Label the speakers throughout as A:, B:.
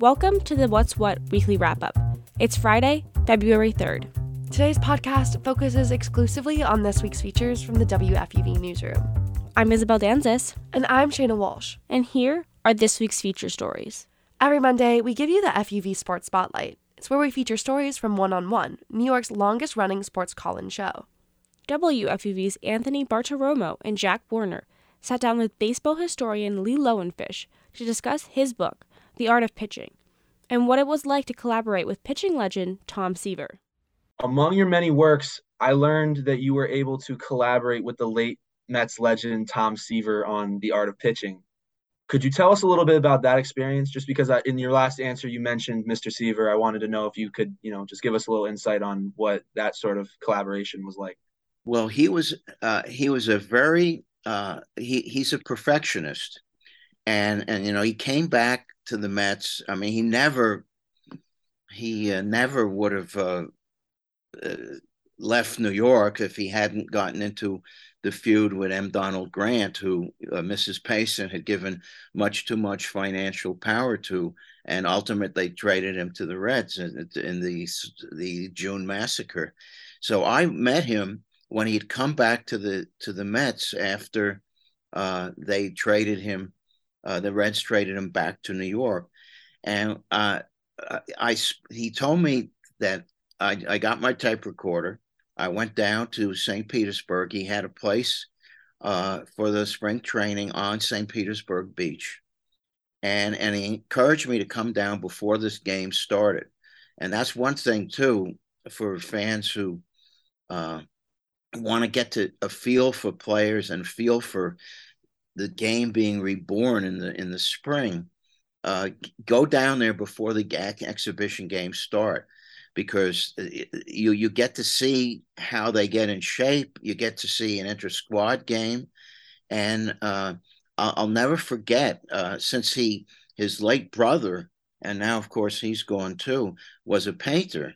A: Welcome to the What's What weekly wrap up. It's Friday, February 3rd.
B: Today's podcast focuses exclusively on this week's features from the WFUV newsroom.
A: I'm Isabel Danzis.
B: And I'm Shayna Walsh.
A: And here are this week's feature stories.
B: Every Monday, we give you the FUV Sports Spotlight. It's where we feature stories from One on One, New York's longest running sports call in show.
A: WFUV's Anthony Bartiromo and Jack Warner sat down with baseball historian Lee Lowenfish to discuss his book, The Art of Pitching, and what it was like to collaborate with pitching legend Tom Seaver.
C: Among your many works, I learned that you were able to collaborate with the late Mets legend Tom Seaver on The Art of Pitching. Could you tell us a little bit about that experience? Just because I, in your last answer you mentioned Mr. Seaver, I wanted to know if you could, you know, just give us a little insight on what that sort of collaboration was like.
D: Well, he was uh, he was a very uh, he he's a perfectionist, and and you know he came back to the Mets. I mean, he never he uh, never would have uh, uh, left New York if he hadn't gotten into the feud with M. Donald Grant, who uh, Mrs. Payson had given much too much financial power to, and ultimately traded him to the Reds in, in the the June massacre. So I met him when he'd come back to the to the Mets after uh, they traded him, uh, the Reds traded him back to New York, and uh, I he told me that I, I got my tape recorder. I went down to St. Petersburg. He had a place uh, for the spring training on St. Petersburg Beach, and and he encouraged me to come down before this game started, and that's one thing too for fans who uh, want to get to a feel for players and feel for the game being reborn in the in the spring, uh, go down there before the exhibition games start because uh, you you get to see how they get in shape. You get to see an inter squad game, and uh, I'll, never forget uh, since he his late brother and now of course he's gone too was a painter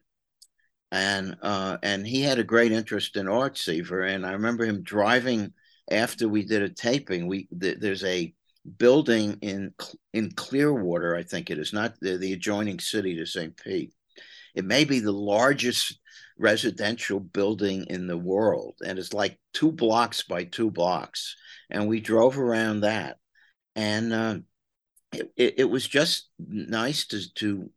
D: and uh, and he had a great interest in art, Seaver. And I remember him driving after we did a taping. We th- there's a building in in Clearwater, I think it is, not the, the adjoining city to St. Pete. It may be the largest residential building in the world, and it's like two blocks by two blocks. And we drove around that, and uh, it, it, it was just nice to to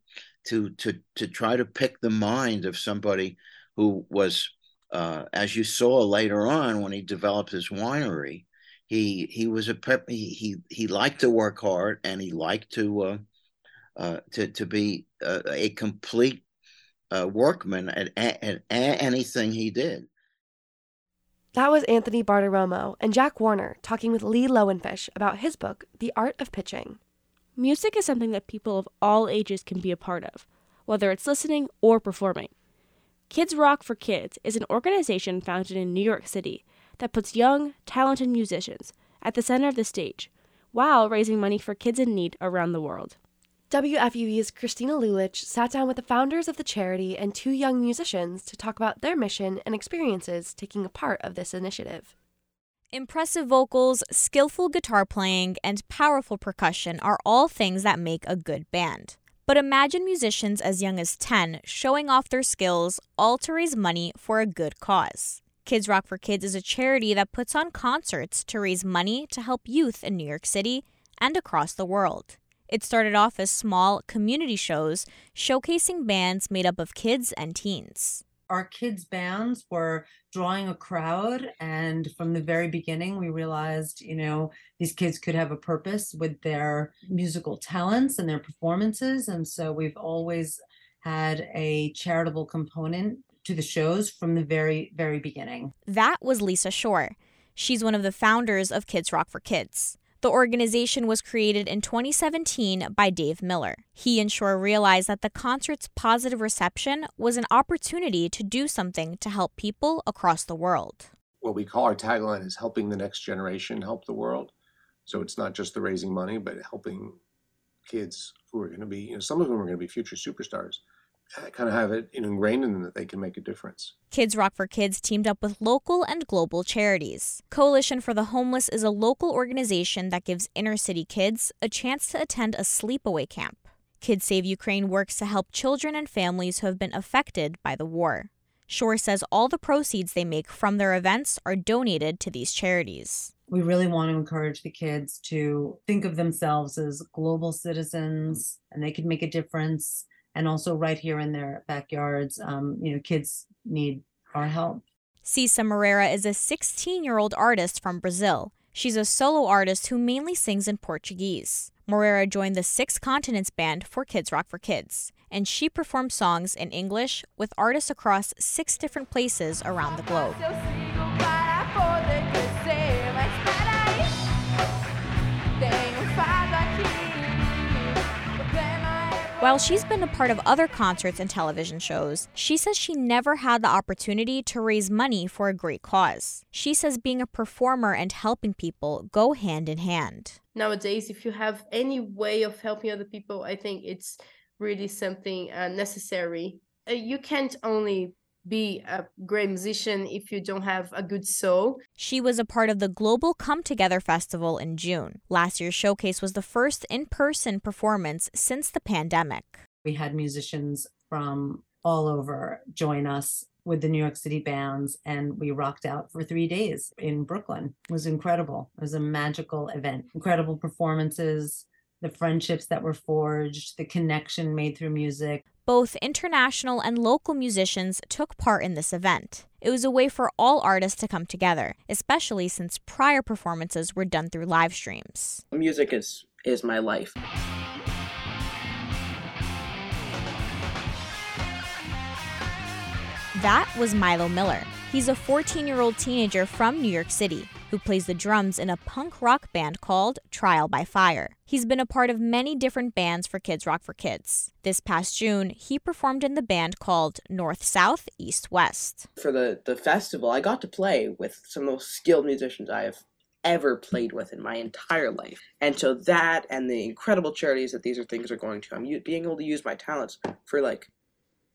D: to to to try to pick the mind of somebody who was uh, as you saw later on when he developed his winery he he was a prep he he, he liked to work hard and he liked to uh, uh, to to be a, a complete uh, workman at, at, at anything he did
B: that was Anthony Bartiromo and Jack Warner talking with Lee Lowenfish about his book, The Art of Pitching.
A: Music is something that people of all ages can be a part of, whether it's listening or performing. Kids Rock for Kids is an organization founded in New York City that puts young, talented musicians at the center of the stage while raising money for kids in need around the world.
B: WFUV's Christina Lulich sat down with the founders of the charity and two young musicians to talk about their mission and experiences taking a part of this initiative.
E: Impressive vocals, skillful guitar playing, and powerful percussion are all things that make a good band. But imagine musicians as young as 10 showing off their skills, all to raise money for a good cause. Kids Rock for Kids is a charity that puts on concerts to raise money to help youth in New York City and across the world. It started off as small community shows showcasing bands made up of kids and teens
F: our kids' bands were drawing a crowd. And from the very beginning, we realized, you know, these kids could have a purpose with their musical talents and their performances. And so we've always had a charitable component to the shows from the very, very beginning.
E: That was Lisa Shore. She's one of the founders of Kids Rock for Kids. The organization was created in 2017 by Dave Miller. He and Shore realized that the concert's positive reception was an opportunity to do something to help people across the world.
G: What we call our tagline is helping the next generation help the world. So it's not just the raising money, but helping kids who are going to be, you know, some of them are going to be future superstars kind of have it ingrained in them that they can make a difference.
E: Kids Rock for Kids teamed up with local and global charities. Coalition for the Homeless is a local organization that gives inner city kids a chance to attend a sleepaway camp. Kids Save Ukraine works to help children and families who have been affected by the war. Shore says all the proceeds they make from their events are donated to these charities.
F: We really want to encourage the kids to think of themselves as global citizens and they can make a difference. And also, right here in their backyards, um, you know, kids need our help.
E: Cisa Moreira is a 16 year old artist from Brazil. She's a solo artist who mainly sings in Portuguese. Moreira joined the Six Continents Band for Kids Rock for Kids, and she performed songs in English with artists across six different places around the globe. While she's been a part of other concerts and television shows, she says she never had the opportunity to raise money for a great cause. She says being a performer and helping people go hand in hand.
H: Nowadays, if you have any way of helping other people, I think it's really something uh, necessary. Uh, you can't only be a great musician if you don't have a good soul.
E: She was a part of the Global Come Together Festival in June. Last year's showcase was the first in person performance since the pandemic.
F: We had musicians from all over join us with the New York City bands, and we rocked out for three days in Brooklyn. It was incredible. It was a magical event. Incredible performances, the friendships that were forged, the connection made through music.
E: Both international and local musicians took part in this event. It was a way for all artists to come together, especially since prior performances were done through live streams.
I: Music is is my life.
E: That was Milo Miller. He's a 14 year old teenager from New York City who plays the drums in a punk rock band called Trial by Fire. He's been a part of many different bands for Kids Rock for Kids. This past June, he performed in the band called North South East West.
I: For the, the festival, I got to play with some of the most skilled musicians I have ever played with in my entire life. And so that and the incredible charities that these are things are going to, I'm being able to use my talents for like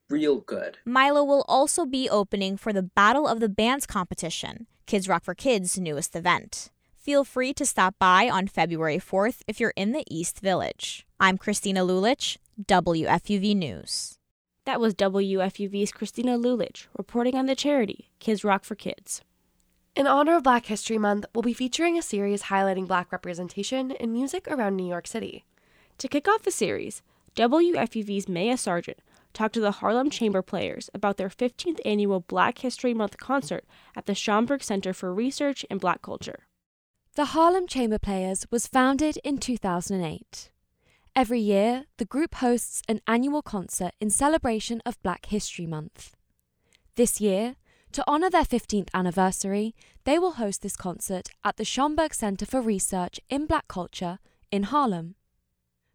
I: real good.
E: Milo will also be opening for the Battle of the Bands competition, Kids Rock for Kids' newest event. Feel free to stop by on February 4th if you're in the East Village. I'm Christina Lulich, WFUV News.
A: That was WFUV's Christina Lulich reporting on the charity Kids Rock for Kids.
B: In honor of Black History Month, we'll be featuring a series highlighting Black representation in music around New York City.
A: To kick off the series, WFUV's Maya Sargent talked to the Harlem Chamber Players about their 15th annual Black History Month concert at the Schomburg Center for Research in Black Culture.
J: The Harlem Chamber Players was founded in 2008. Every year, the group hosts an annual concert in celebration of Black History Month. This year, to honor their 15th anniversary, they will host this concert at the Schomburg Center for Research in Black Culture in Harlem.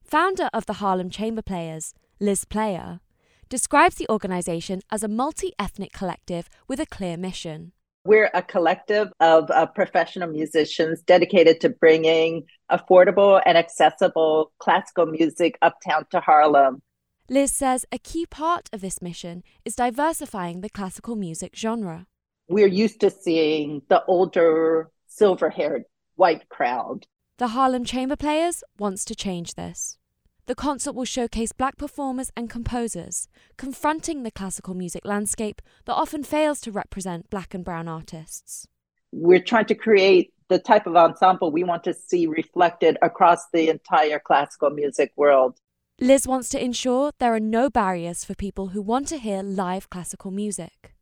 J: Founder of the Harlem Chamber Players, Liz Player, describes the organization as a multi ethnic collective with a clear mission.
K: We're a collective of uh, professional musicians dedicated to bringing affordable and accessible classical music uptown to Harlem.
J: Liz says a key part of this mission is diversifying the classical music genre.
K: We're used to seeing the older, silver haired white crowd.
J: The Harlem Chamber Players wants to change this. The concert will showcase black performers and composers, confronting the classical music landscape that often fails to represent black and brown artists.
K: We're trying to create the type of ensemble we want to see reflected across the entire classical music world.
J: Liz wants to ensure there are no barriers for people who want to hear live classical music.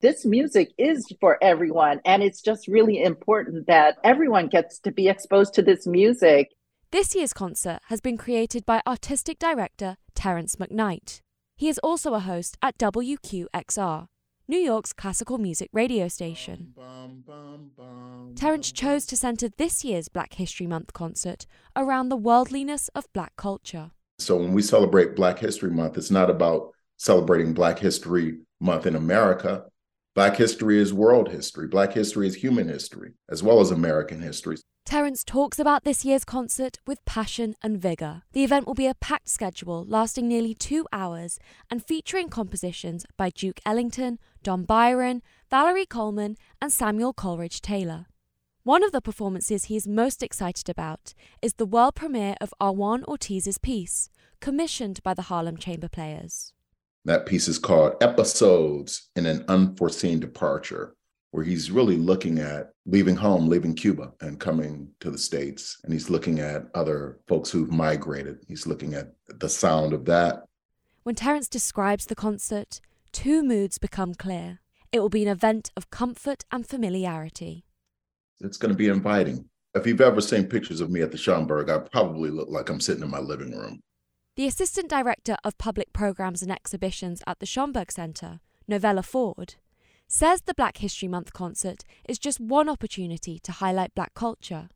K: This music is for everyone, and it's just really important that everyone gets to be exposed to this music.
J: This year's concert has been created by artistic director Terrance McKnight. He is also a host at WQXR, New York's classical music radio station. Terrance chose to center this year's Black History Month concert around the worldliness of black culture.
L: So when we celebrate Black History Month, it's not about celebrating Black History Month in America. Black history is world history. Black history is human history, as well as American history.
J: Terrance talks about this year's concert with passion and vigour. The event will be a packed schedule lasting nearly two hours and featuring compositions by Duke Ellington, Don Byron, Valerie Coleman, and Samuel Coleridge Taylor. One of the performances he is most excited about is the world premiere of Aruán Ortiz's piece, commissioned by the Harlem Chamber Players.
L: That piece is called Episodes in an Unforeseen Departure, where he's really looking at leaving home, leaving Cuba, and coming to the States. And he's looking at other folks who've migrated. He's looking at the sound of that.
J: When Terrance describes the concert, two moods become clear. It will be an event of comfort and familiarity.
L: It's going to be inviting. If you've ever seen pictures of me at the Schomburg, I probably look like I'm sitting in my living room.
J: The Assistant Director of Public Programs and Exhibitions at the Schomburg Center, Novella Ford, says the Black History Month concert is just one opportunity to highlight Black culture.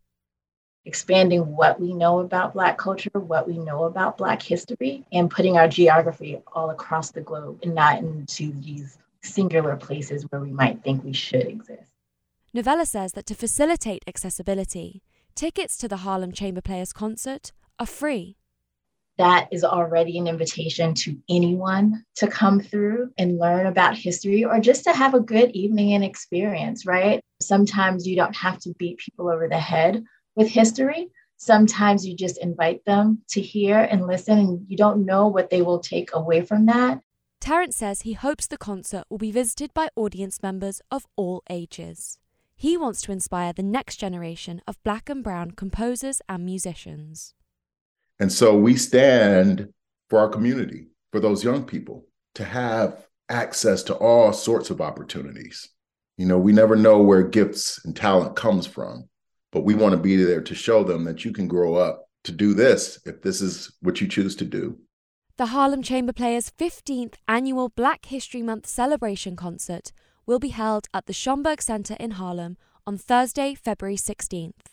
M: Expanding what we know about Black culture, what we know about Black history, and putting our geography all across the globe and not into these singular places where we might think we should exist.
J: Novella says that to facilitate accessibility, tickets to the Harlem Chamber Players concert are free.
M: That is already an invitation to anyone to come through and learn about history or just to have a good evening and experience, right? Sometimes you don't have to beat people over the head with history. Sometimes you just invite them to hear and listen, and you don't know what they will take away from that.
J: Terrance says he hopes the concert will be visited by audience members of all ages. He wants to inspire the next generation of black and brown composers and musicians.
L: And so we stand for our community, for those young people to have access to all sorts of opportunities. You know, we never know where gifts and talent comes from, but we want to be there to show them that you can grow up to do this if this is what you choose to do.
J: The Harlem Chamber Players' 15th annual Black History Month celebration concert will be held at the Schomburg Center in Harlem on Thursday, February 16th.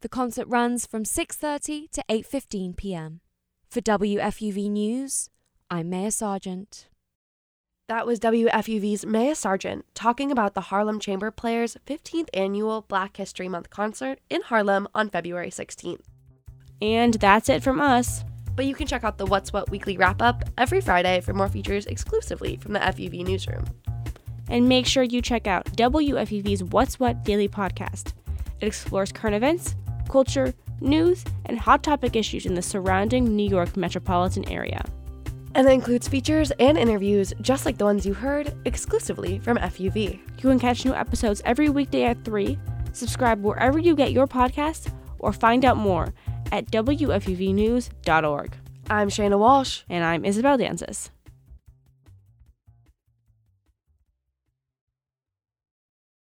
J: The concert runs from 6:30 to 8:15 p.m. For WFUV News, I'm Maya Sargent.
B: That was WFUV's Maya Sargent talking about the Harlem Chamber Players' 15th annual Black History Month concert in Harlem on February 16th.
A: And that's it from us.
B: But you can check out the What's What weekly wrap up every Friday for more features exclusively from the FUV newsroom.
A: And make sure you check out WFUV's What's What daily podcast. It explores current events, culture, news, and hot topic issues in the surrounding New York metropolitan area.
B: And it includes features and interviews just like the ones you heard exclusively from FUV.
A: You can catch new episodes every weekday at 3, subscribe wherever you get your podcasts, or find out more at WFUVnews.org.
B: I'm Shayna Walsh.
A: And I'm Isabel Danzis.